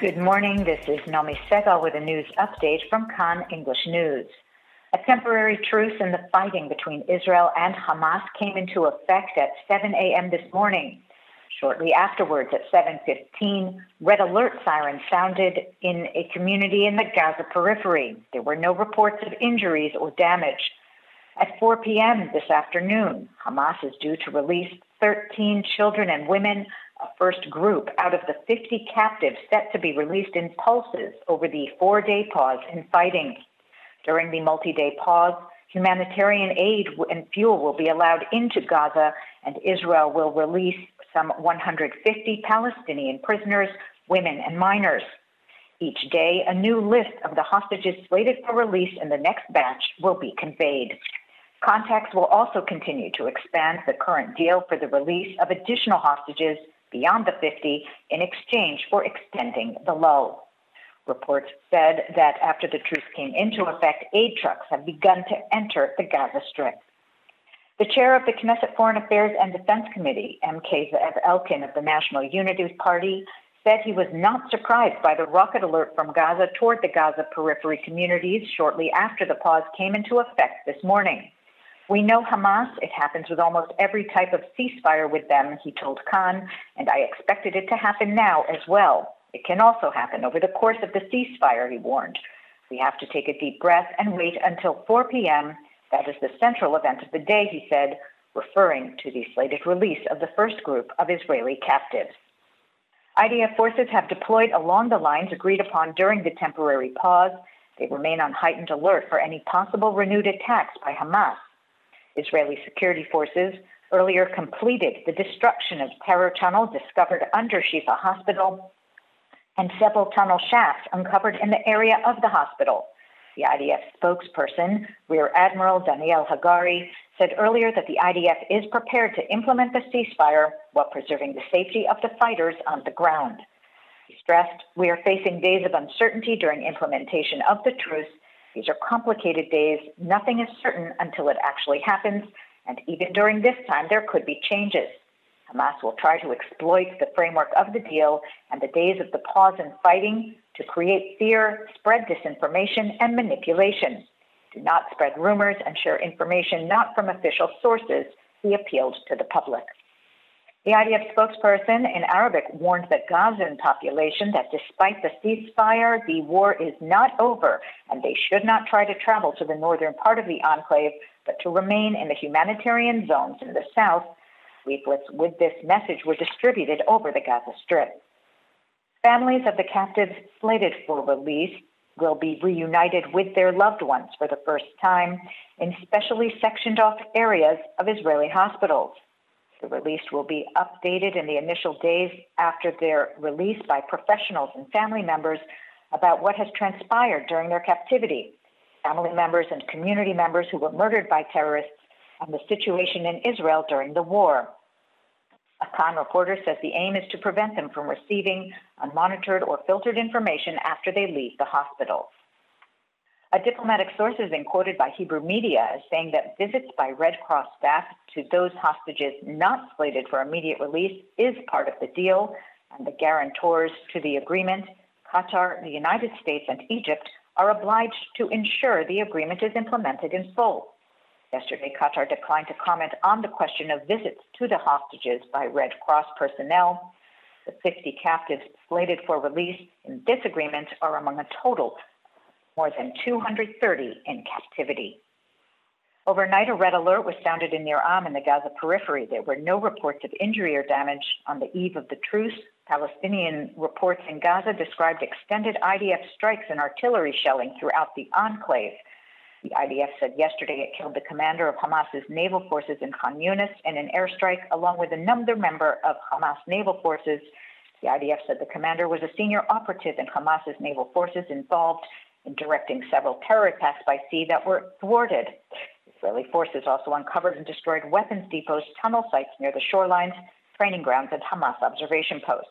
Good morning. This is Nomi Segal with a news update from Kan English News. A temporary truce in the fighting between Israel and Hamas came into effect at 7 a.m. this morning. Shortly afterwards, at 7:15, red alert sirens sounded in a community in the Gaza periphery. There were no reports of injuries or damage. At 4 p.m. this afternoon, Hamas is due to release 13 children and women first group out of the 50 captives set to be released in pulses over the four day pause in fighting. During the multi day pause, humanitarian aid and fuel will be allowed into Gaza, and Israel will release some 150 Palestinian prisoners, women, and minors. Each day, a new list of the hostages slated for release in the next batch will be conveyed. Contacts will also continue to expand the current deal for the release of additional hostages beyond the 50 in exchange for extending the lull. Reports said that after the truce came into effect, aid trucks have begun to enter the Gaza Strip. The chair of the Knesset Foreign Affairs and Defense Committee, MK Ze'ev Elkin of the National Unity Party, said he was not surprised by the rocket alert from Gaza toward the Gaza periphery communities shortly after the pause came into effect this morning. We know Hamas. It happens with almost every type of ceasefire with them, he told Kan, and I expected it to happen now as well. It can also happen over the course of the ceasefire, he warned. We have to take a deep breath and wait until 4 p.m. That is the central event of the day, he said, referring to the slated release of the first group of Israeli captives. IDF forces have deployed along the lines agreed upon during the temporary pause. They remain on heightened alert for any possible renewed attacks by Hamas. Israeli security forces earlier completed the destruction of terror tunnel discovered under Shifa Hospital and several tunnel shafts uncovered in the area of the hospital. The IDF spokesperson, Rear Admiral Daniel Hagari, said earlier that the IDF is prepared to implement the ceasefire while preserving the safety of the fighters on the ground. He stressed, We are facing days of uncertainty during implementation of the truce these are complicated days. Nothing is certain until it actually happens, and even during this time, there could be changes. Hamas will try to exploit the framework of the deal and the days of the pause in fighting to create fear, spread disinformation, and manipulation. Do not spread rumors and share information not from official sources, he appealed to the public. The IDF spokesperson in Arabic warned the Gazan population that despite the ceasefire, the war is not over and they should not try to travel to the northern part of the enclave, but to remain in the humanitarian zones in the south. Leaflets with this message were distributed over the Gaza Strip. Families of the captives slated for release will be reunited with their loved ones for the first time in specially sectioned off areas of Israeli hospitals. The release will be updated in the initial days after their release by professionals and family members about what has transpired during their captivity, family members and community members who were murdered by terrorists, and the situation in Israel during the war. A Kan reporter says the aim is to prevent them from receiving unmonitored or filtered information after they leave the hospital. A diplomatic source has been quoted by Hebrew media as saying that visits by Red Cross staff to those hostages not slated for immediate release is part of the deal, and the guarantors to the agreement, Qatar, the United States, and Egypt, are obliged to ensure the agreement is implemented in full. Yesterday, Qatar declined to comment on the question of visits to the hostages by Red Cross personnel. The 50 captives slated for release in this agreement are among a total more than 230 in captivity. Overnight, a red alert was sounded in Nir Am in the Gaza periphery. There were no reports of injury or damage on the eve of the truce. Palestinian reports in Gaza described extended IDF strikes and artillery shelling throughout the enclave. The IDF said yesterday it killed the commander of Hamas's naval forces in Khan Yunis in an airstrike, along with another member of Hamas naval forces. The IDF said the commander was a senior operative in Hamas's naval forces involved in directing several terror attacks by sea that were thwarted. Israeli forces also uncovered and destroyed weapons depots, tunnel sites near the shorelines, training grounds, and Hamas observation posts.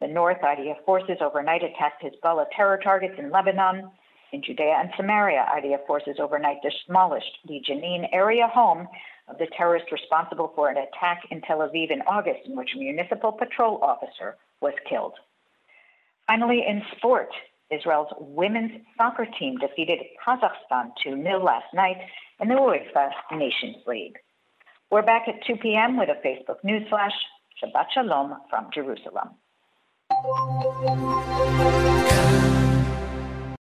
The North IDF forces overnight attacked Hezbollah terror targets in Lebanon. In Judea and Samaria, IDF forces overnight demolished the Jenin area home of the terrorist responsible for an attack in Tel Aviv in August, in which a municipal patrol officer was killed. Finally, in sport, Israel's women's soccer team defeated Kazakhstan 2 0 last night in the UEFA Nations League. We're back at 2 p.m. with a Facebook news flash. Shabbat Shalom from Jerusalem.